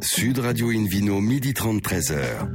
Sud Radio Invino, midi 30, 13h.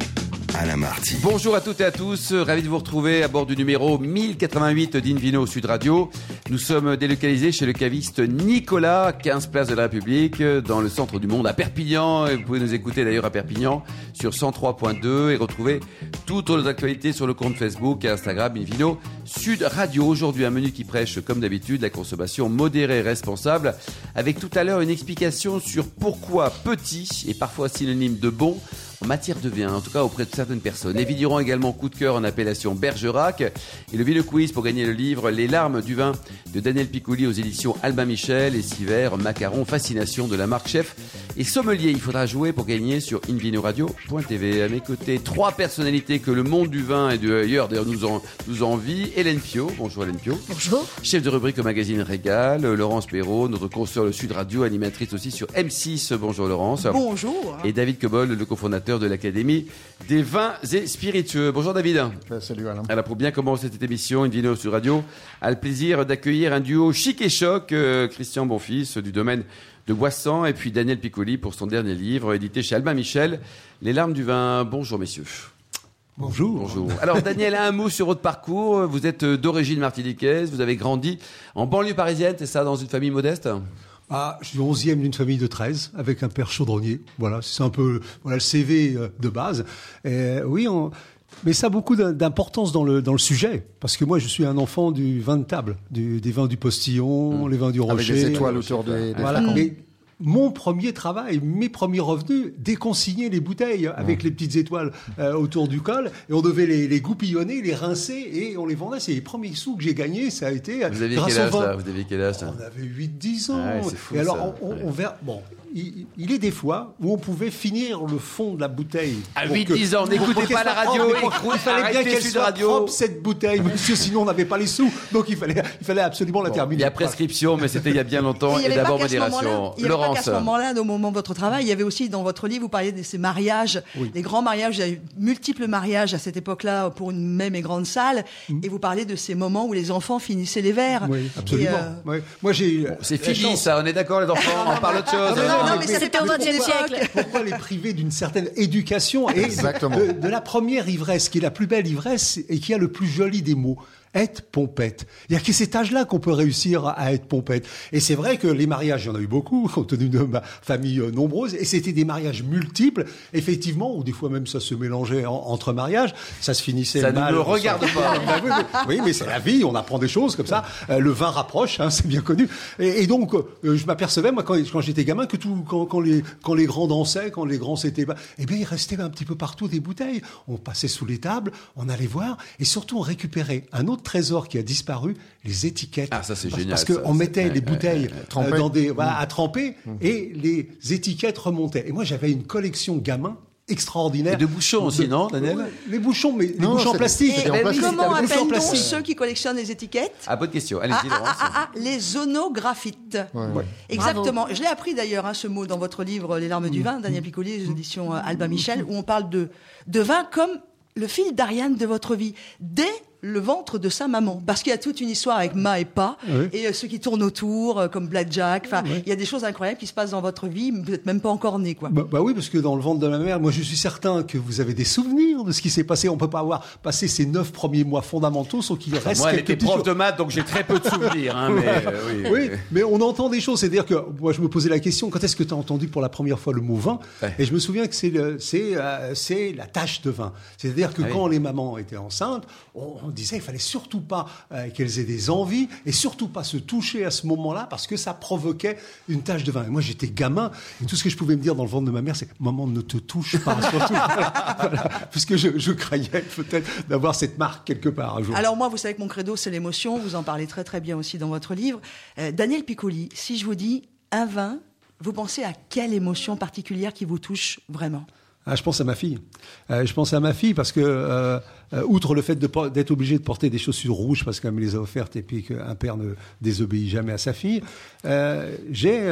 Alain Marty. Bonjour à toutes et à tous, ravi de vous retrouver à bord du numéro 1088 d'Invino Sud Radio. Nous sommes délocalisés chez le caviste Nicolas, 15 place de la République, dans le centre du monde à Perpignan. Et vous pouvez nous écouter d'ailleurs à Perpignan sur 103.2 et retrouver toutes nos actualités sur le compte Facebook et Instagram Invino Sud Radio. Aujourd'hui, un menu qui prêche, comme d'habitude, la consommation modérée et responsable, avec tout à l'heure une explication sur pourquoi petit est parfois synonyme de bon en matière de vin, en tout cas auprès de certaines personnes. Les vignerons également coup de cœur en appellation Bergerac. Et le Ville Quiz pour gagner le livre Les larmes du vin de Daniel Piccoli aux éditions Albin Michel et Siver, Macaron, Fascination de la marque Chef. Et sommelier, il faudra jouer pour gagner sur invinoradio.tv. À mes côtés, trois personnalités que le monde du vin et de ailleurs d'ailleurs nous, en, nous envie. Hélène Pio, bonjour Hélène Pio. Bonjour. Chef de rubrique au magazine Régal. Laurence Perrault, notre consoeur le Sud Radio, animatrice aussi sur M6. Bonjour Laurence. Bonjour. Et David Cobol, le cofondateur de l'Académie des vins et spiritueux. Bonjour David. Salut Alain. Alors pour bien commencer cette émission, une vidéo sur radio, a le plaisir d'accueillir un duo chic et choc, euh, Christian Bonfils du domaine de Boissan et puis Daniel Piccoli pour son dernier livre édité chez Albin Michel, Les larmes du vin. Bonjour messieurs. Bonjour. Bonjour. Alors Daniel, un mot sur votre parcours. Vous êtes d'origine martiniquaise, vous avez grandi en banlieue parisienne, c'est ça, dans une famille modeste? Ah, je suis onzième d'une famille de 13 avec un père chaudronnier. Voilà, c'est un peu voilà le CV de base. Et, oui, on, mais ça a beaucoup d'importance dans le, dans le sujet, parce que moi je suis un enfant du vin de table, du, des vins du postillon, mmh. les vins du rocher. Avec des étoiles autour des, des voilà. Mais mon premier travail, mes premiers revenus, déconsigner les bouteilles avec les petites étoiles euh, autour du col. Et on devait les, les, goupillonner, les rincer et on les vendait. C'est les premiers sous que j'ai gagnés. Ça a été. Vous aviez quel âge là? Vous aviez quel âge On avait 8-10 ans. Ah ouais, fou, et alors, ça. on, on, Ouais. on verra. Bon, il, il est des fois où on pouvait finir le fond de la bouteille. À pour 8, que- 10 ans, n'écoutez pas la radio, écoute- Il fallait bien qu'elle soit Radio. propre, cette bouteille, monsieur, sinon on n'avait pas les sous. Donc il fallait, il fallait absolument la terminer. Il y a prescription, mais c'était il y a bien longtemps. Et il Et n'y avait d'abord modération. il y avait pas qu'à Laurence. ce moment-là, au moment de votre travail, il y avait aussi dans votre livre, vous parliez de ces mariages, des grands mariages, il y a eu multiples mariages à cette époque-là pour une même et grande salle, et vous parlez de ces moments où les enfants finissaient les verres. Oui, absolument. Euh, Oui. Moi j'ai eu. C'est fini chance- ça, on est d'accord les enfants, on parle autre chose. Non, mais mais- c'était au pourquoi- XXe siècle. Pourquoi les priver d'une certaine éducation et de la première ivresse, qui est la plus belle ivresse et qui a le plus joli des mots? Être pompette. Il y a que cet âge-là qu'on peut réussir à être pompette. Et c'est vrai que les mariages, il y en a eu beaucoup, compte tenu de ma famille euh, nombreuse, et c'était des mariages multiples, effectivement, ou des fois même ça se mélangeait en- entre mariages, ça se finissait Ça ne mal. me on regarde pas. Bah oui, mais c'est la vie, on apprend des choses comme ça. Euh, le vin rapproche, hein, c'est bien connu. Et, et donc, euh, je m'apercevais, moi, quand, quand j'étais gamin, que tout, quand, quand les, quand les grands dansaient, quand les grands s'étaient, bas, eh bien, il restait un petit peu partout des bouteilles. On passait sous les tables, on allait voir, et surtout, on récupérait un autre trésor qui a disparu, les étiquettes. Ah, ça, c'est génial, Parce qu'on mettait les bouteilles ouais, ouais. euh, Trempées. dans des, voilà, à tremper, et les étiquettes remontaient. Et moi, j'avais une collection gamin extraordinaire. Et de bouchons aussi, non, Daniel Ouais, Les bouchons, mais les bouchons en c'est- plastique. c'est Et en plastique. comment appelle-t-on ceux qui collectionnent les étiquettes Ah, bonne question. ah, Allez-y, ah, ah, ah, ah, les onographites. Ouais. Exactement. Je l'ai appris d'ailleurs, hein, ce mot, dans votre livre Les larmes du vin, Daniel Piccoli, les éditions euh, Albin Michel, où on parle de, de vin comme le fil d'Ariane de votre vie, dès le ventre de sa maman. Parce qu'il y a toute une histoire avec Ma et Pa, Oui. et euh, ceux qui tournent autour, euh, comme Blackjack. Enfin, il y a des choses incroyables qui se passent dans votre vie, mais vous n'êtes même pas encore né, quoi. Bah, bah oui, parce que dans le ventre de ma mère, moi je suis certain que vous avez des souvenirs de ce qui s'est passé. On peut pas avoir passé ces neuf premiers mois fondamentaux sans qu'il reste Moi, elle était prof de maths, donc j'ai très peu de souvenirs. Hein, mais, euh, oui, Oui, mais on entend des choses. C'est-à-dire que moi, je me posais la question quand est-ce que tu as entendu pour la première fois le mot vin? Ouais. Et je me souviens que c'est le- c'est euh, c'est la tâche de vin. C'est-à-dire que Ah oui. quand les mamans étaient enceintes, on, on disait il fallait surtout pas euh, qu'elles aient des envies et surtout pas se toucher à ce moment-là parce que ça provoquait une tâche de vin. Et moi, j'étais gamin et tout ce que je pouvais me dire dans le ventre de ma mère, c'est maman ne te touche pas surtout, Voilà. puisque je, je craignais peut-être d'avoir cette marque quelque part un jour. Alors moi, vous savez que mon credo, c'est l'émotion. Vous en parlez très très bien aussi dans votre livre. Euh, Daniel Piccoli, si je vous dis un vin, vous pensez à quelle émotion particulière qui vous touche vraiment? Ah, je pense à ma fille. Euh, je pense à ma fille parce que, euh, euh, outre le fait d'être obligé de porter des chaussures rouges parce qu'elle me les a offertes et puis qu'un père ne désobéit jamais à sa fille, j'ai,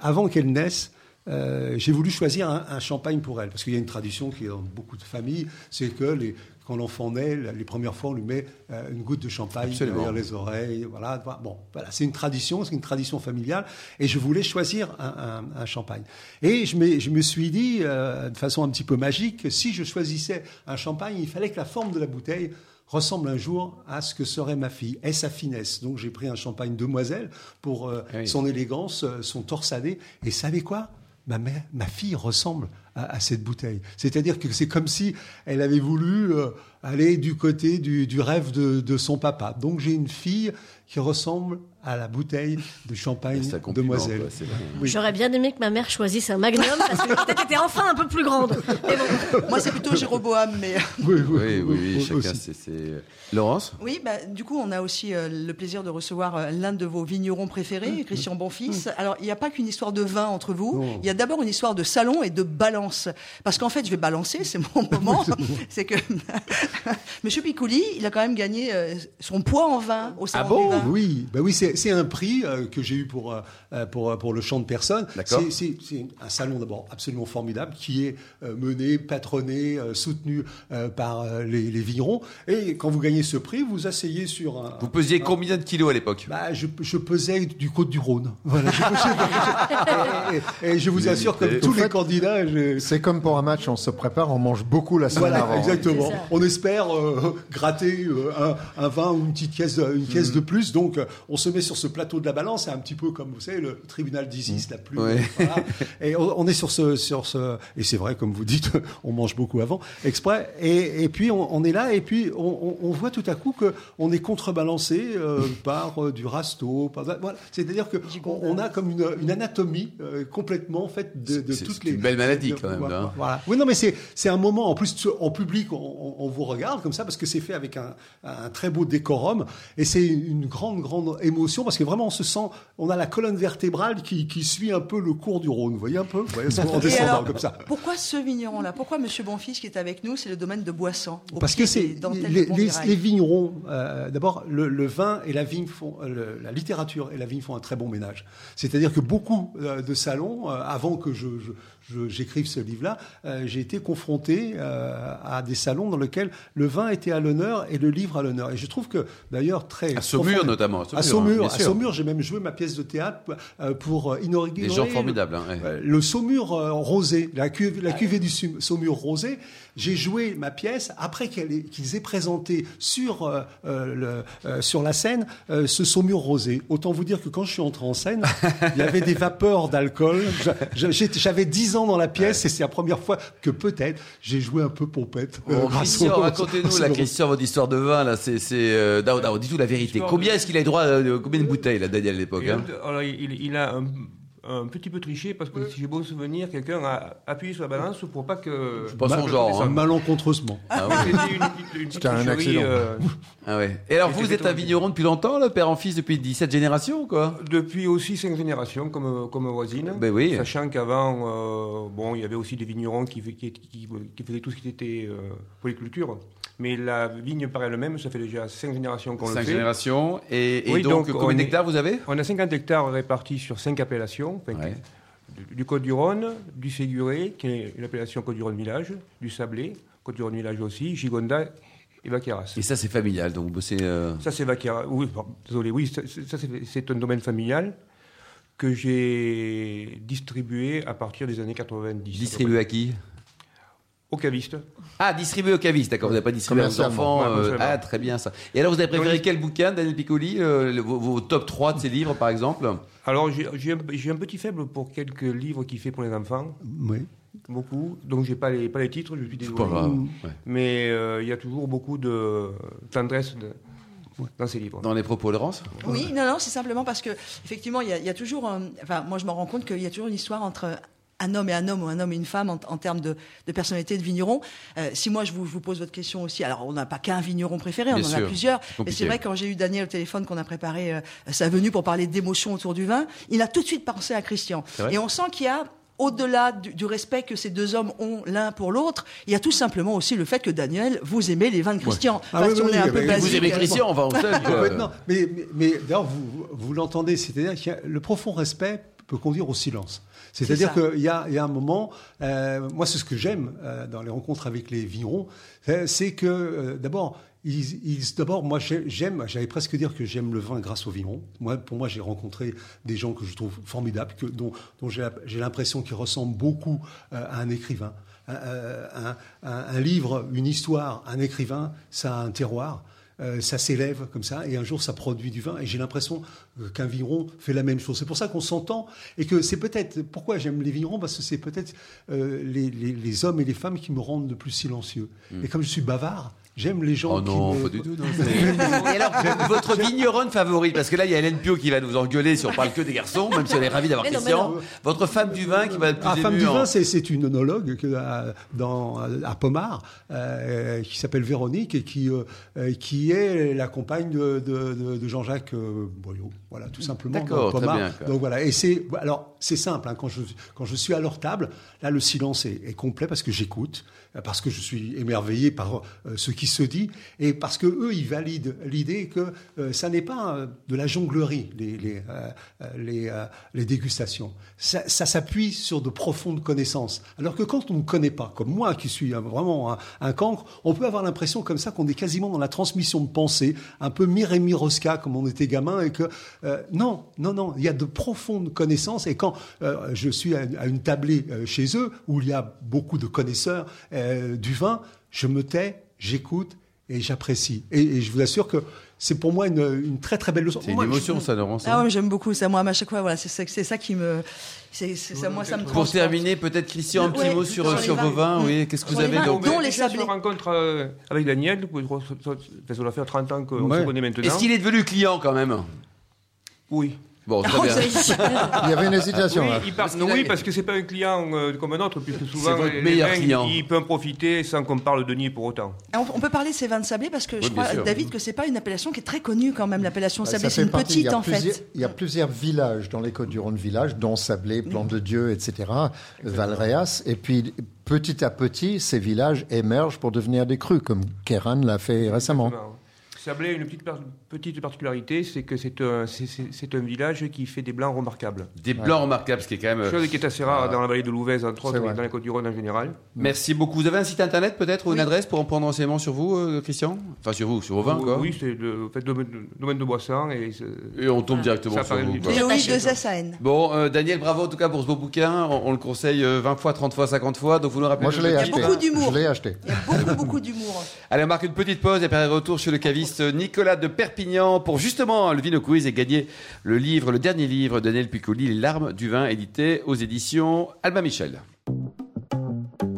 avant qu'elle naisse, euh, j'ai voulu choisir un, un champagne pour elle, parce qu'il y a une tradition qui est dans beaucoup de familles, c'est que les, quand l'enfant naît, les premières fois, on lui met euh, une goutte de champagne Absolument. derrière les oreilles. Voilà. Bon, voilà, c'est une tradition, c'est une tradition familiale. Et je voulais choisir un, un- un champagne. Et je me, je me suis dit, euh, de façon un petit peu magique, que si je choisissais un champagne, il fallait que la forme de la bouteille ressemble un jour à ce que serait ma fille et sa finesse? Donc j'ai pris un champagne demoiselle pour euh, Ah oui. son élégance, son torsadé. Et savez quoi? Ma, fille ressemble à, cette bouteille. C'est-à-dire que c'est comme si elle avait voulu euh, aller du côté du, rêve de son papa. Donc j'ai une fille qui ressemble à la bouteille de champagne demoiselle. quoi, c'est vrai. Oui. J'aurais bien aimé que ma mère choisisse un Magnum parce que peut-être était enfin un peu plus grande. Mais bon. Moi, c'est plutôt Jéroboam, mais. Oui, Oui, oui, oui, chacun, c'est-. Laurence? Oui, bah, du coup, on a aussi euh, le plaisir de recevoir euh, l'un de vos vignerons préférés, Christian Bonfils. Alors, il n'y a pas qu'une histoire de vin entre vous. Il y a d'abord une histoire de salon et de balance. Parce qu'en fait, je vais balancer, c'est mon moment. c'est que Monsieur Picouli, il a quand même gagné euh, son poids en vin au salon Ah bon du vin. Oui, bah oui, c'est un prix euh, que j'ai eu pour euh, euh, pour pour le champ de personnes. D'accord. C'est- un salon d'abord absolument formidable qui est euh, mené, patronné, euh, soutenu euh, par euh, les, les vignerons. Et quand vous gagnez ce prix, vous asseyez sur un. Vous pesiez combien de kilos à l'époque? Bah, je, je pesais du côte du Rhône. Voilà. je pesais- et, et- et je vous assure, comme tous fait, les candidats, je- C'est comme pour un match, on se prépare, on mange beaucoup la semaine Voilà, avant. exactement. On espère euh, gratter euh, un, un vin ou une petite caisse, une caisse de plus. Donc, euh, on se met sur ce plateau de la balance. C'est un petit peu comme vous savez le tribunal d'Isis, la plus. Ouais. voilà. Et on, on est sur ce, sur ce. Et c'est vrai, comme vous dites, on mange beaucoup avant, exprès. Et, et puis on, on est là, et puis on, on- on voit tout à coup que on est contrebalancé euh, par euh, du rasto. Par, voilà. C'est-à-dire que on, a comme une, une anatomie euh, complètement faite de, de C'est- toutes c'est les. une belle maladie, de- quand même, voilà. hein. Voilà. Oui, non, mais c'est c'est un moment. En plus, en public, on, on- on vous regarde comme ça parce que c'est fait avec un, un très beau décorum et c'est une grande, grande émotion parce que vraiment, on se sent, on a la colonne vertébrale qui, qui suit un peu le cours du Rhône. Vous voyez un peu, vous voyez, en Et descendant alors, comme ça. Pourquoi ce vigneron-là? Pourquoi Monsieur Bonfils qui est avec nous C'est le domaine de Boissan. Parce que c'est les, les, vignerons. euh, D'abord, le, le vin et la vigne font, euh, le- la littérature et la vigne font un très bon ménage. C'est-à-dire que beaucoup euh, de salons, euh, avant que je- j'écrive ce livre-là, euh, j'ai été confronté euh, à des salons dans lesquels le vin était à l'honneur et le livre à l'honneur. Et je trouve que, d'ailleurs, très À Saumur, notamment. À Saumur, hein, à. Saumur, j'ai même joué ma pièce de théâtre euh, pour inaugurer Des gens le- formidables. hein, ouais. le Saumur rosé, la, cuve- la cuvée du Saumur rosé, j'ai joué ma pièce après qu'ils aient présenté sur, euh, le- sur la scène ce Saumur rosé. Autant vous dire que quand je suis entré en scène, il y avait des vapeurs d'alcool. J'avais 10 ans dans la pièce et c'est la première fois que peut-être j'ai joué un peu pompette. euh, Bon, grâce Christian, racontez-nous la Christian, votre histoire de vin là, c'est, c'est, euh, dis-nous la vérité. Combien est-ce qu'il a eu droit, euh, combien de bouteilles là, Daniel à l'époque hein alors, il, il a un, un petit peu triché parce que si j'ai bon souvenir, quelqu'un a appuyé sur la balance pour pas que. Je pense que son genre, hein. Malencontreusement. Ah, ouais. C'était une petite, une petite C'était un accident. euh, Ah ouais. Et alors vous êtes un vigneron depuis longtemps, le père en fils depuis 17 générations ou quoi? Depuis aussi cinq générations comme, comme voisine. Ben oui. Sachant qu'avant, euh, bon, il y avait aussi des vignerons qui, fait- qui, qui- qui faisaient tout ce qui était euh, polyculture. Mais la vigne par elle-même, ça fait déjà cinq générations qu'on le 5 fait. générations. Et, et Oui, donc, donc, combien d'hectares vous avez? On a 50 hectares répartis sur cinq appellations. enfin, Ouais. du, du Côte-du-Rhône, du Séguré, qui est une appellation Côte-du-Rhône Village, du Sablé, Côte-du-Rhône Village aussi, Gigonda et Vaqueras. Et ça c'est familial, donc vous bossez... euh, Ça, c'est Vaqueras. Oui, désolé, oui, ça, c'est un domaine familial que j'ai distribué à partir des années 90. distribué à qui? Au caviste. Ah, distribué aux cavistes, d'accord. Vous n'avez pas distribué aux Commercialement, enfants. euh, ah, très bien ça. Et alors, vous avez préféré quel bouquin, Daniel Piccoli euh, le- vos, vos top 3 de ces livres, par exemple? Alors, j'ai j'ai un, j'ai un petit faible pour quelques livres qu'il fait pour les enfants, Oui. beaucoup. Donc, j'ai pas les, pas les titres, je suis C'est désolé. pas grave. Ouais. Mais euh, il y a toujours beaucoup de tendresse de- dans ces livres. Dans les propos, Laurence? Oui, non, non, c'est simplement parce que effectivement, il y a, il y a toujours, un- enfin, moi, je me rends compte qu'il y a toujours une histoire entre un homme et un homme ou un homme et une femme en, en termes de, de personnalité de vigneron. Euh, si moi je vous, je vous pose votre question aussi, alors on n'a pas qu'un vigneron préféré, on en sûr, a plusieurs. c'est Mais c'est vrai quand j'ai eu Daniel au téléphone qu'on a préparé euh, sa venue pour parler d'émotions autour du vin, il a tout de suite pensé à Christian. Et on sent qu'il y a au-delà du, du respect que ces deux hommes ont l'un pour l'autre, il y a tout simplement aussi le fait que Daniel, vous aimez les vins de Christian. Ah Parce oui, qu'on oui, est un peu basique. Vous aimez Christian, on quoi. Complètement. Mais, mais, mais d'ailleurs, vous, vous l'entendez, c'est-à-dire qu'il y a le profond respect peut conduire au silence. C'est-à-dire qu'il y y a un moment, euh, moi c'est ce que j'aime euh, dans les rencontres avec les vignerons, euh, c'est que euh, d'abord, ils, ils- d'abord moi j'ai- j'aime, j'allais presque dire que j'aime le vin grâce aux vignerons. Moi, pour moi, j'ai rencontré des gens que je trouve formidables, que, dont, dont j'ai, l'impression qu'ils ressemblent beaucoup à un écrivain. Un- un livre, une histoire, un écrivain, ça a un terroir. Euh, ça s'élève comme ça, et un jour ça produit du vin. Et j'ai l'impression euh, qu'un vigneron fait la même chose. C'est pour ça qu'on s'entend, et que c'est peut-être pourquoi j'aime les vignerons, parce que c'est peut-être euh, les, les- les hommes et les femmes qui me rendent le plus silencieux. Et comme je suis bavard, j'aime les gens. Oh non, qui me... pas du tout. Non, Et alors, votre vigneronne favorite, parce que là, il y a Hélène Pio qui va nous engueuler si on parle que des garçons, même si elle est ravie d'avoir Christian. Votre femme du vin qui va être plus Ah, femme du vin, c'est, une onologue que, à, dans, à Pomard, euh, qui s'appelle Véronique et qui, euh, euh, qui est la compagne de, de- de- de Jean-Jacques euh, Boyot. Voilà, tout simplement. D'accord, très Pomard. bien, quoi. Donc voilà, et c'est alors c'est simple. hein, quand je quand je suis à leur table, là le silence est, est complet parce que j'écoute, euh, parce que je suis émerveillé par euh, ce qui se dit et parce que eux ils valident l'idée que euh, ça n'est pas euh, de la jonglerie les les les, dégustations. Ça, s'appuie sur de profondes connaissances. Alors que quand on ne connaît pas, comme moi qui suis euh, vraiment un, un cancre, on peut avoir l'impression comme ça qu'on est quasiment dans la transmission de pensée, un peu Mireille Rosca comme on était gamin et que non, non, non, il y a de profondes connaissances et quand je suis à, une tablée chez eux où il y a beaucoup de connaisseurs du vin, je me tais, j'écoute et j'apprécie. Et, et je vous assure que c'est pour moi une, une très très belle leçon. C'est une Moi, je- émotion, ça, Laurence. Ah ouais, j'aime beaucoup ça. Moi, à chaque fois, voilà, c'est ça, c'est ça qui me, c'est, c'est ça, moi, ça me Pour terminer, peut-être Christian, un petit Ouais, mot sur, sur vos vins. Oui, qu'est-ce que vous avez vins, donc dont les sablés. sur rencontre euh, avec Daniel, ça doit faire 30 ans qu'on Ouais. se connaît maintenant. Est-ce qu'il est devenu client quand même? Oui. Bon, très Oh, bien. ça- Il y avait une hésitation. Oui, là. il part- Parce non, oui, parce que c'est pas un client euh, comme un autre, puisque souvent les meilleur vins, client. il, il peut en profiter sans qu'on parle de nier pour autant. on, on peut parler de ces vins de sablé parce que Oui, je crois, sûr. David, que c'est pas une appellation qui est très connue quand même. L'appellation Bah, sablé, c'est une partie- petite en fait. Il y a plusieurs villages dans les Côtes-du-Rhône, villages, dont Sablé, Plan de Dieu, etc., Valréas. Et puis, petit à petit, ces villages émergent pour devenir des crus, comme Kéran l'a fait récemment. Exactement. Sablé a une petite, par- petite particularité, c'est que c'est un, c'est- village qui fait des blancs remarquables. Des blancs remarquables, ce qui est quand même. euh, Chose qui est assez rare dans la vallée de Louvèze, entre autres, et dans les Côtes-du-Rhône en général. Merci beaucoup. Vous avez un site internet peut-être ou une adresse pour en prendre renseignement sur vous, euh, Christian? Enfin, sur vous, sur vos vins, quoi. Oui, c'est le fait, domaine, de- domaine de Boisson. Et on tombe directement Ça sur vous. quoi. Attaché, de. SAN. Bon, euh, Daniel, bravo en tout cas pour ce beau bouquin. On, on le conseille euh, 20 fois, 30 fois, 50 fois. Donc vous nous rappelez. Moi, je l'ai acheté. beaucoup d'humour. Je l'ai acheté. Il y a beaucoup, beaucoup d'humour. Allez, on marque une petite pause et après retour chez le caviste Nicolas de Perpignan pour justement le Vino Quiz et gagner le livre, le dernier livre de Daniel Piccoli, Les larmes du vin, édité aux éditions Alba Michel.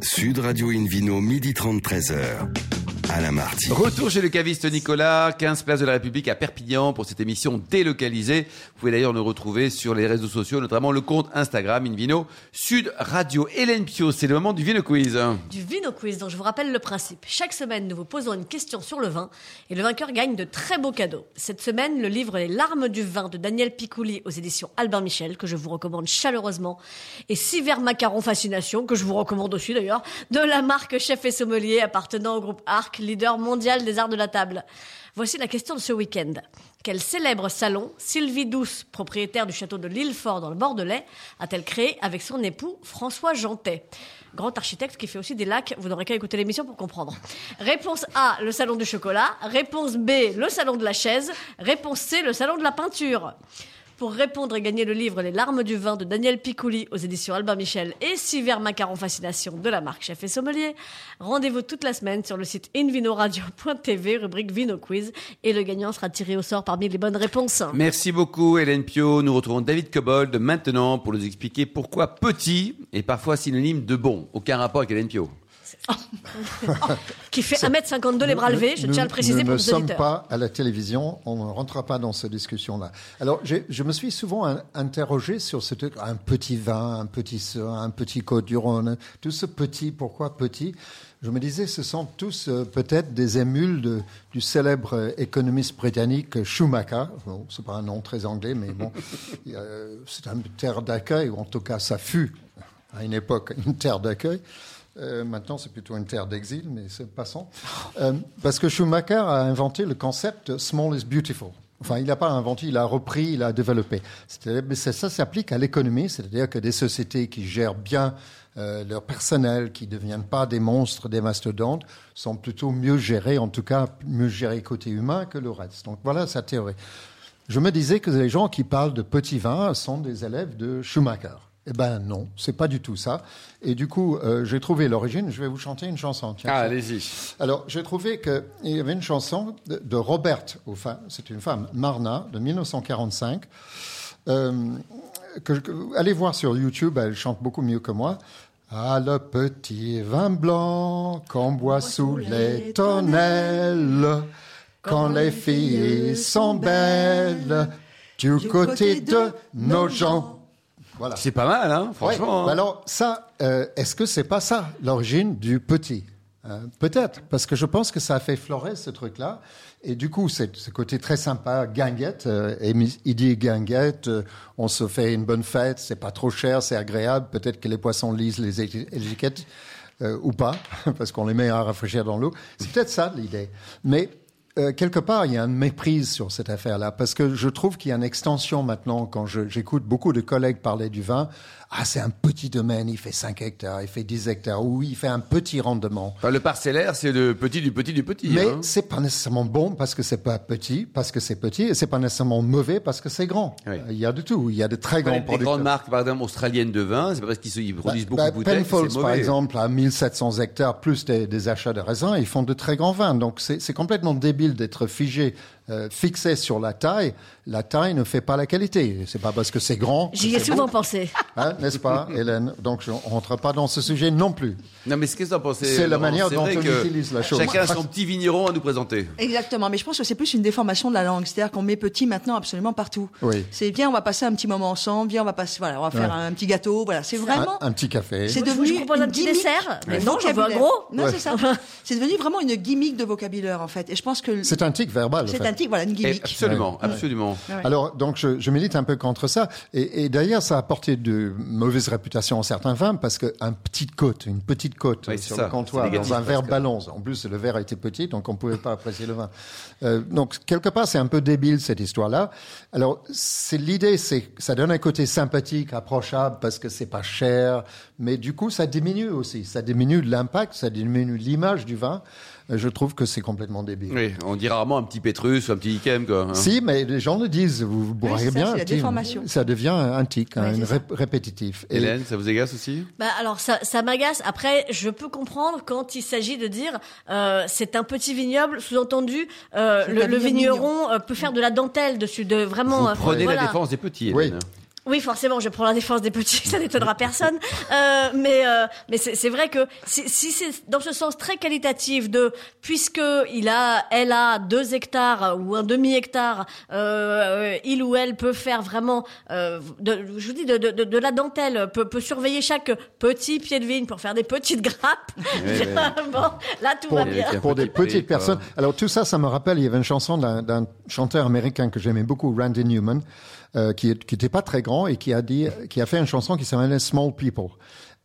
Sud Radio Invino, midi 30, 13h. Alain Marty. Retour chez le caviste Nicolas, 15 place de la République à Perpignan pour cette émission délocalisée. Vous pouvez d'ailleurs nous retrouver sur les réseaux sociaux, notamment le compte Instagram Invino Sud Radio. Hélène Pio, c'est le moment du Vino Quiz. du Vino Quiz, dont je vous rappelle le principe. Chaque semaine, nous vous posons une question sur le vin et le vainqueur gagne de très beaux cadeaux. Cette semaine, le livre Les larmes du vin de Daniel Picouli aux éditions Albin Michel, que je vous recommande chaleureusement, et Six verres macaron fascination, que je vous recommande aussi d'ailleurs, de la marque Chef et Sommelier appartenant au groupe Arc, leader mondial des arts de la table. Voici la question de ce week-end. Quel célèbre salon Sylvie Douce, propriétaire du château de Lillefort dans le Bordelais, a-t-elle créé avec son époux François Jantet? Grand architecte qui fait aussi des lacs, vous n'aurez qu'à écouter l'émission pour comprendre. Réponse A, le salon du chocolat. Réponse B, le salon de la chaise. Réponse C, le salon de la peinture. Pour répondre et gagner le livre Les larmes du vin de Daniel Picouli aux éditions Albin Michel et six verres macaron fascination de la marque Chef et Sommelier, rendez-vous toute la semaine sur le site invinoradio.tv, rubrique Vino Quiz, et le gagnant sera tiré au sort parmi les bonnes réponses. Merci beaucoup Hélène Pio. Nous retrouvons David Cobold maintenant pour nous expliquer pourquoi petit est parfois synonyme de bon. Aucun rapport avec Hélène Pio. Qui fait 1m52 les bras levés, je Nous- tiens à le préciser nous pour ne nos sommes auditeurs. pas à la télévision, on ne rentrera pas dans cette discussion-là. Alors, je me suis souvent in- interrogé sur ce truc, un petit vin, un petit ce, un petit Côte du Rhône, tout ce petit, pourquoi petit? Je me disais, ce sont tous euh, peut-être des émules de- du célèbre euh, économiste britannique Schumacher. Bon, c'est pas un nom très anglais, mais bon, a- c'est une terre d'accueil, ou en tout cas, ça fut à une époque une terre d'accueil. Euh, maintenant, c'est plutôt une terre d'exil, mais passant. Euh, parce que Schumacher a inventé le concept small is beautiful. Enfin, il n'a pas inventé, il a repris, il a développé. Mais ça, ça s'applique à l'économie, c'est-à-dire que des sociétés qui gèrent bien euh, leur personnel, qui ne deviennent pas des monstres, des mastodontes, sont plutôt mieux gérées, en tout cas mieux gérées côté humain que le reste. Donc voilà sa théorie. Je me disais que les gens qui parlent de petits vins sont des élèves de Schumacher. Eh ben non, c'est pas du tout ça. Et du coup, euh, j'ai trouvé l'origine. Je vais vous chanter une chanson. Tiens, Ah, allez-y. Alors, j'ai trouvé qu'il y avait une chanson de, de Robert, enfin, c'est une femme, Marna, de 1945. euh, que- allez voir sur YouTube, elle chante beaucoup mieux que moi. Ah, le petit vin blanc qu'on boit sous les tonnelles, quand les filles sont belles, du côté de nos gens. Voilà. C'est pas mal, hein, franchement. Ouais. hein. Alors ça, euh, est-ce que c'est pas ça l'origine du petit Hein, Peut-être, parce que je pense que ça a fait florer ce truc-là. Et du coup, c'est ce côté très sympa, guinguette. euh, et il dit guinguette, euh, on se fait une bonne fête, c'est pas trop cher, c'est agréable. Peut-être que les poissons lisent les éti- étiquettes euh, ou pas, parce qu'on les met à rafraîchir dans l'eau. C'est peut-être ça l'idée. Mais euh, quelque part, il y a une méprise sur cette affaire-là, parce que je trouve qu'il y a une extension maintenant, quand j'écoute beaucoup de collègues parler du vin, ah, c'est un petit domaine, il fait 5 hectares, il fait 10 hectares, ou il fait un petit rendement. Enfin, le parcellaire, c'est le petit du petit du petit. Mais hein. c'est pas nécessairement bon parce que c'est pas petit, parce que c'est petit, et c'est pas nécessairement mauvais parce que c'est grand. Oui. Euh, Il y a de tout. Il y a de très Les, grands les producteurs. grandes marques, par exemple, australiennes de vin, c'est pas parce qu'ils ils produisent Bah, beaucoup bah, de Penfolds, par exemple, à 1700 hectares, plus des, des achats de raisins, ils font de très grands vins. Donc, c'est complètement débile d'être figé, euh, fixé sur la taille. La taille ne fait pas la qualité. C'est pas parce que c'est grand. que J'y ai souvent pensé. Hein, N'est-ce pas, Hélène? Donc, je- on rentre pas dans ce sujet non plus. Non, mais ce que vous en pensez C'est la manière dont on utilise la chose. Chacun a son petit vigneron à nous présenter. Exactement, mais je pense que c'est plus une déformation de la langue, c'est-à-dire qu'on met petit maintenant absolument partout. Oui. C'est bien, on va passer un petit moment ensemble, viens, on va passer, voilà, on va faire Ouais. un petit gâteau, voilà, c'est vraiment. Un, un petit café. C'est Je- je devenu propose une un petit gimmick dessert, mais non, j'en veux un gros. Non, Ouais. c'est ça. C'est devenu vraiment une gimmick de vocabulaire en fait, et je pense que C'est un tic verbal. en c'est fait. un voilà, une absolument, absolument. Ouais. Alors, donc, je, je milite un peu contre ça. Et, et d'ailleurs, ça a apporté de mauvaises réputations à certains vins parce qu'un petite côte, une petite côte Oui, sur ça, le comptoir, négatif dans un verre presque. ballon. En plus, le verre était petit, donc on pouvait pas apprécier le vin. Euh, donc, quelque part, c'est un peu débile, cette histoire-là. Alors, c'est l'idée, c'est que ça donne un côté sympathique, approchable, parce que c'est pas cher. Mais du coup, ça diminue aussi. Ça diminue l'impact, ça diminue l'image du vin. Euh, Je trouve que c'est complètement débile. Oui, on dit rarement un petit Pétrus ou un petit Ikem, quoi. hein. Si, mais les gens le disent, vous, vous boirez c'est ça, bien. c'est la un petit- déformation. Ça devient un tic, rép- répétitif. Et- Hélène, ça vous agace aussi? Bah alors ça, ça m'agace. Après, je peux comprendre quand il s'agit de dire euh, c'est un petit vignoble, sous-entendu euh, le, le vigneron euh, peut faire de la dentelle dessus, de vraiment. Vous euh, prenez voilà. la défense des petits, Oui. Hélène. Oui, forcément, je prends la défense des petits, ça n'étonnera personne. Euh, mais euh, mais c'est c'est vrai que si, si c'est dans ce sens très qualitatif de puisque il a, elle a deux hectares ou un demi hectare, euh, il ou elle peut faire vraiment, euh, de, je vous dis, de, de, de, de la dentelle, peut, peut surveiller chaque petit pied de vigne pour faire des petites grappes. bon, là tout pour, va bien. pour des petites personnes. Alors tout ça, ça me rappelle, il y avait une chanson d'un d'un chanteur américain que j'aimais beaucoup, Randy Newman, euh, qui n'était pas très grand et qui a dit, qui a fait une chanson qui s'appelait Small People.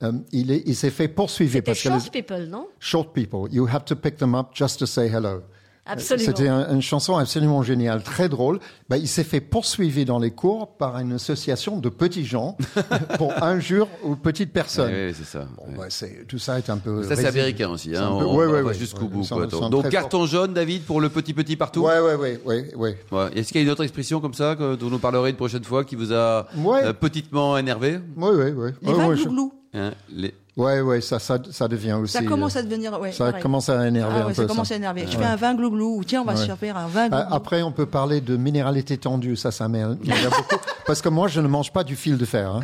Euh, il est- il s'est fait poursuivre parce que short les people, non? Short people, you have to pick them up just to say hello. Absolument. C'était un- une chanson absolument géniale, très drôle. Ben, il s'est fait poursuivre dans les cours par une association de petits gens pour injure aux petites personnes. Oui, c'est ça. Bon, c'est- tout ça est un peu. Ça, c'est américain aussi. Hein. peu- On, ouais, on ouais, va ouais. jusqu'au Ouais, bout. quoi. Donc, carton jaune, David, pour le petit petit partout Ouais, ouais, ouais, ouais. Est-ce qu'il y a une autre expression comme ça que, dont nous parlerez une prochaine fois qui vous a Ouais. euh, petitement énervé? Ouais, ouais, ouais. Les ouais, je-. Hein, les- ouais, ouais, ça, ça, ça devient aussi. Ça commence euh, à devenir, ouais. ça pareil. commence à énerver Ah un peu. ça commence à énerver. Je fais un vin glouglou, ou tiens, on va se faire un vin glouglou. Après, on peut parler de minéralité tendue. Ça, ça m'énerve beaucoup. Parce que moi, je ne mange pas du fil de fer. Hein.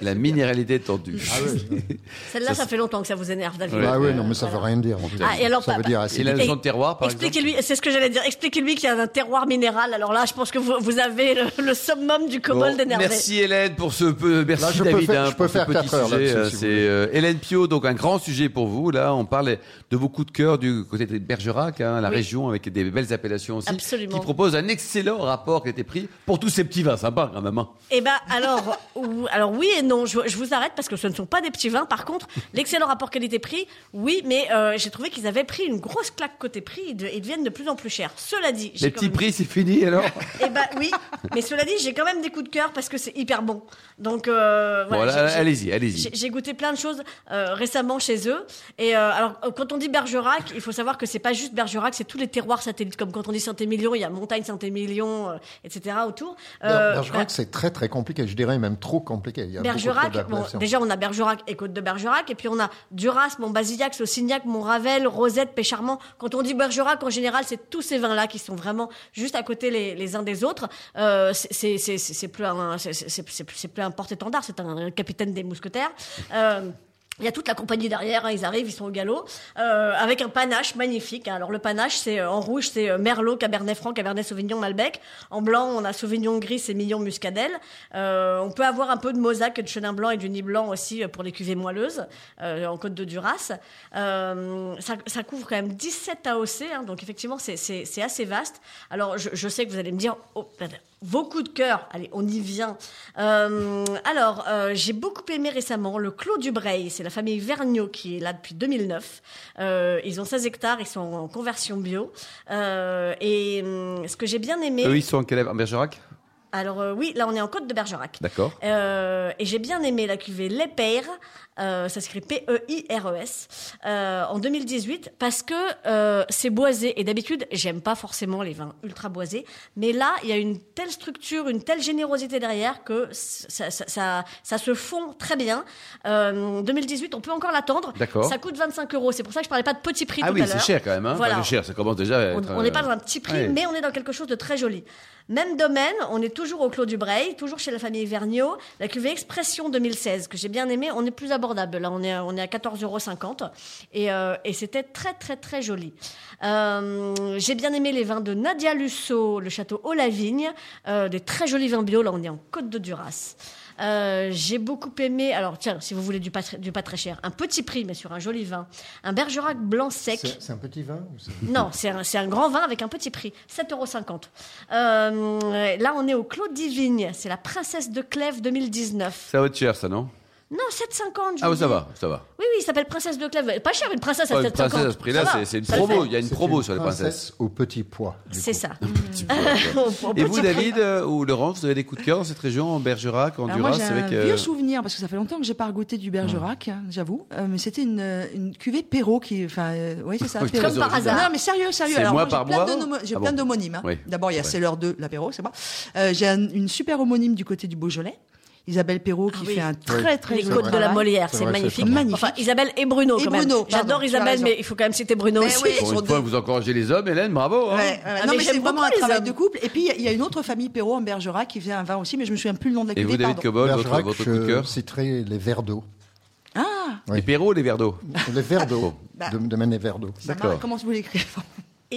La minéralité tendue. Ah Celle-là, ça, fait longtemps que ça vous énerve, David. Ah oui, non, mais ça veut rien dire. en fait. Ah, et alors, ça pas- veut dire assez. Terroir, par exemple Expliquez-lui, c'est ce que j'allais dire, expliquez-lui qu'il y a un terroir minéral. Alors là, je pense que vous, vous avez le, le summum du Bon, kobold énervé. merci Hélène pour ce peu, merci Là, je peux David faire- hein, je peux faire petit quatre heures Euh, si C'est euh, Hélène Pio, donc un grand sujet pour vous. Là, on parle de vos coups de cœur du côté de Bergerac, hein, la Oui. région avec des belles appellations aussi, Absolument. qui propose un excellent rapport qui a été pris pour tous ces petits vins sympas quand même. hein. Eh ben, alors, alors oui et non. Non, je, je vous arrête parce que ce ne sont pas des petits vins. Par contre, l'excellent rapport qualité-prix, oui, mais euh, j'ai trouvé qu'ils avaient pris une grosse claque côté prix. Ils, de- ils deviennent de plus en plus chers. Cela dit, Les petits même- prix, c'est fini alors Eh ben oui, mais cela dit, j'ai quand même des coups de cœur parce que c'est hyper bon. Donc euh, voilà, allez-y, allez-y. j'ai- goûté plein de choses euh, récemment chez eux. Et euh, alors, quand on dit Bergerac, il faut savoir que c'est pas juste Bergerac, c'est tous les terroirs satellites. Comme quand on dit Saint-Émilion, il y a Montagne Saint-Émilion, euh, etc. autour. Euh, Bergerac, bah, c'est très très compliqué, je dirais même trop compliqué. Il y a Bergerac, bon, déjà on a Bergerac et Côte de Bergerac, et puis on a Duras, Montbazillac, Saucignac, Montravel, Rosette, Pécharmant. Quand on dit Bergerac, en général, c'est tous ces vins-là qui sont vraiment juste à côté les, les uns des autres. Euh, plus un c'est plus un porte-étendard, c'est un capitaine des mousquetaires. Euh, il y a toute la compagnie derrière, hein, ils arrivent, ils sont au galop, euh, avec un panache magnifique. Alors le panache, c'est euh, en rouge, c'est euh, Merlot, Cabernet Franc, Cabernet Sauvignon, Malbec. En blanc, on a Sauvignon Gris et Millon Muscadelle. Euh, on peut avoir un peu de Mosaque, de Chenin Blanc et du Nid Blanc aussi euh, pour les cuvées moelleuses, euh, en Côte de Duras. Ça, ça couvre quand même 17 AOC, hein, donc effectivement c'est- c'est c'est assez vaste. Alors je, je sais que vous allez me dire, oh, vos coups de cœur, allez, on y vient. Euh, alors, euh, j'ai beaucoup aimé récemment le Clos du Breil. C'est la famille Vergniaud qui est là depuis 2009. Euh, ils ont 16 hectares, ils sont en conversion bio. Et hum, ce que j'ai bien aimé, Eux, ils sont en quel en Bergerac? Alors euh, oui, là on est en Côte de Bergerac. D'accord. Euh, et j'ai bien aimé la cuvée L'Epeir, euh, ça s'écrit P-E-I-R-E-S, euh, en 2018, parce que euh, c'est boisé. Et d'habitude, j'aime pas forcément les vins ultra boisés, mais là, il y a une telle structure, une telle générosité derrière que ça, ça, ça, ça se fond très bien. Euh, 2018, on peut encore l'attendre. D'accord. Ça coûte 25 euros. C'est pour ça que je parlais pas de petit prix Ah tout oui, à c'est cher quand même. Hein Voilà. Enfin, cher, ça commence déjà à On- être, On n'est euh, pas dans un petit prix, ouais. mais on est dans quelque chose de très joli. Même domaine, on est toujours au Clos du Breil, toujours chez la famille Vergniaud. La cuvée Expression 2016, que j'ai bien aimé, on est plus abordable. Là, on est, on est à 14,50 euros. Et, euh, et c'était très, très, très joli. Euh, j'ai bien aimé les vins de Nadia Lusso, le château Haut-la-Vigne. Euh, des très jolis vins bio. Là, on est en Côte de Duras. Euh, j'ai beaucoup aimé, alors tiens, si vous voulez du pas, très- du pas très cher, un petit prix, mais sur un joli vin, un Bergerac blanc sec. C'est un petit vin ou Non, c'est un, grand vin avec un petit prix, 7,50 euros. Là, on est au Clos Divigne. C'est la Princesse de Clèves 2019. Ça va être cher, ça, non? Non, 7,50. je Ah, oui, ça dis. va, ça va. Oui, oui, il s'appelle Princesse de Clèves. Pas cher, une princesse à Ouais, 7,50. une princesse à ce prix-là, c'est- une promo. Il y a une promo une sur les princesse princesses. au petit pois. du C'est ça. Ouais. Et vous. David euh, ou Laurence, vous avez des coups de cœur dans cette région, en Bergerac, en Duras j'ai C'est un que. vieux souvenir parce que ça fait longtemps que j'ai pas goûté du Bergerac, hein, j'avoue. Euh, mais c'était une, euh, une cuvée Perrault qui, enfin, euh, oui c'est ça. Comme par hasard. Non mais sérieux, sérieux. C'est Alors moi, par j'ai plein mois J'ai Ah plein d'homonymes. hein. Oui. D'abord il y a Ouais. C'est l'heure de l'apéro, c'est moi. Euh, j'ai un- une super homonyme du côté du Beaujolais, Isabelle Perrault qui Ah oui. fait un très très Les côtes de la. Molière, C'est magnifique. Magnifique. Enfin, Isabelle et Bruno, Et quand même. Bruno, J'adore Isabelle, mais il faut quand même citer Bruno Mais aussi. oui. Pour une fois, deux. vous encouragez les hommes, Hélène, bravo. hein. Ouais, ouais, Ah, non mais c'est vraiment un travail hommes. de couple. Et puis il y a- il y, a une autre famille Perrault en Bergerac qui fait un vin aussi, mais je me souviens plus le nom de la Et vous, David. Cobol, votre, votre coup de je cœur citerai les verres d'eau. Ah, Oui. Les Perrault ou les verres d'eau Les verres d'eau, Bah. de, de mener verres d'eau. D'accord. Comment vous l'écrivez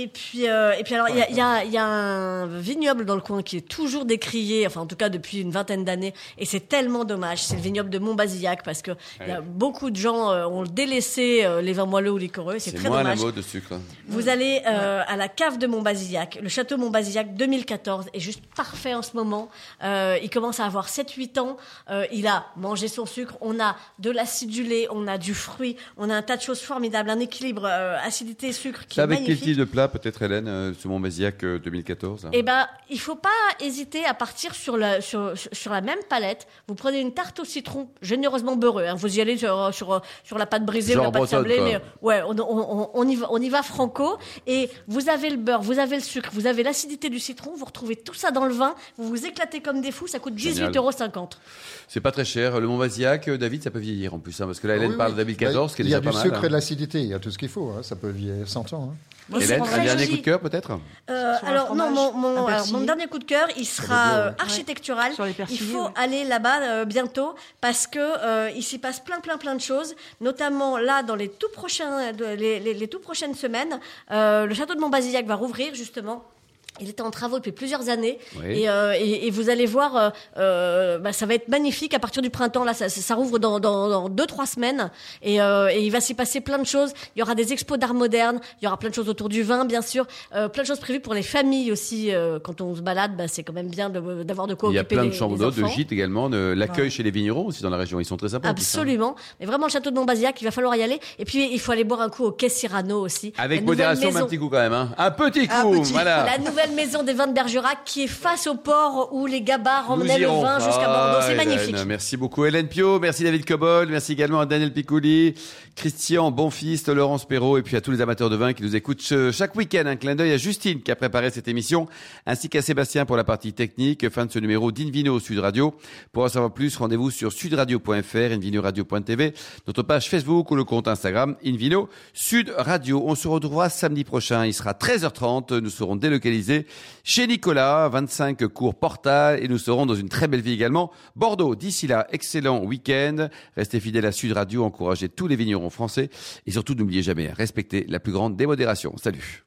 Et puis, euh, et puis alors, il y a, il y, a, il y a un vignoble dans le coin qui est toujours décrié, enfin en tout cas depuis une vingtaine d'années, et c'est tellement dommage. C'est le vignoble de Montbazillac parce que il y a beaucoup de gens euh, ont délaissé euh, les vins moelleux ou liquoreux. C'est C'est très moins la dommage. mode de sucre. hein. Vous allez euh, à la cave de Montbazillac. Le château Montbazillac 2014 est juste parfait en ce moment. Euh, il commence à avoir 7-8 ans. Euh, il a mangé son sucre. On a de l'acidulé, on a du fruit, on a un tas de choses formidables, un équilibre euh, acidité-sucre qui C'est est avec quel magnifique. type de plat, peut-être, Hélène, ce Montbazillac euh, 2014 Eh ben, il faut pas hésiter à partir sur la, sur, sur la même palette. Vous prenez une tarte au citron généreusement beurreux. hein. Vous y allez sur, sur, sur la pâte brisée Genre ou la pâte sablée, mais ouais, on, on, on, on y va, on y va franco. Et vous avez le beurre, vous avez le sucre, vous avez l'acidité du citron. Vous retrouvez tout ça dans le vin. Vous vous éclatez comme des fous. Ça coûte Génial. 18,50 euros. C'est pas très cher. Le Montbazillac, euh, David, ça peut vieillir en plus, hein, parce que là, Hélène oui, parle oui. de 2014, Bah, qui est Il y a déjà du pas sucre mal. et de hein. l'acidité, il y a tout ce qu'il faut. hein. Ça peut vieillir 100 ans. Moi, Hélène, un dernier coup de cœur, peut-être Euh, alors non, mon, alors, dernier coup de cœur, il sera euh, architectural. Sur les il faut ouais. aller là-bas euh, bientôt parce que euh, il s'y passe plein, plein, plein de choses. Notamment là, dans les tout prochains, de- les, les, les tout prochaines semaines, euh, le château de Montbazillac va rouvrir justement. Il était en travaux depuis plusieurs années Oui. et, euh, et, et vous allez voir, euh, euh, bah, ça va être magnifique à partir du printemps. Là, ça, ça, rouvre dans, dans, dans deux trois semaines et, euh, et il va s'y passer plein de choses. Il y aura des expos d'art moderne, il y aura plein de choses autour du vin, bien sûr, euh, plein de choses prévues pour les familles aussi. euh, quand on se balade, bah, c'est quand même bien de- d'avoir de quoi Il y a occuper plein de les- chambres d'hôtes, de gîtes également, de l'accueil chez les vignerons aussi dans la région. Ils sont très sympas. hein. Absolument. Mais vraiment, le château de Montbazillac, il va falloir y aller. Et puis, il faut aller boire un coup au Quai Cyrano aussi. Avec modération, mais un petit coup quand même. Hein. Un petit coup, Un petit. voilà. La nouvelle maison des vins de Bergerac qui est face au port où les Nous emmenaient le vin jusqu'à Bordeaux. Ah, C'est magnifique. Merci beaucoup Hélène Pio, merci David Cobol, merci également à Daniel Picouli, Christian Bonfils, Laurence Perrault et puis à tous les amateurs de vin qui nous écoutent ch- chaque week-end. Un clin d'œil à Justine qui a préparé cette émission, ainsi qu'à Sébastien pour la partie technique. Fin de ce numéro d'Invino Sud Radio. Pour en savoir plus, rendez-vous sur sudradio.fr, invinoradio.tv, notre page Facebook ou le compte Instagram Invino Sud Radio. On se retrouvera samedi prochain. Il sera 13h30. Nous serons délocalisés chez Nicolas, 25 cours Portal et nous serons dans une très belle ville également, Bordeaux. D'ici là, excellent week-end. Restez fidèles à Sud Radio, encouragez tous les vignerons français et surtout n'oubliez jamais, respectez la plus grande démodération. Salut.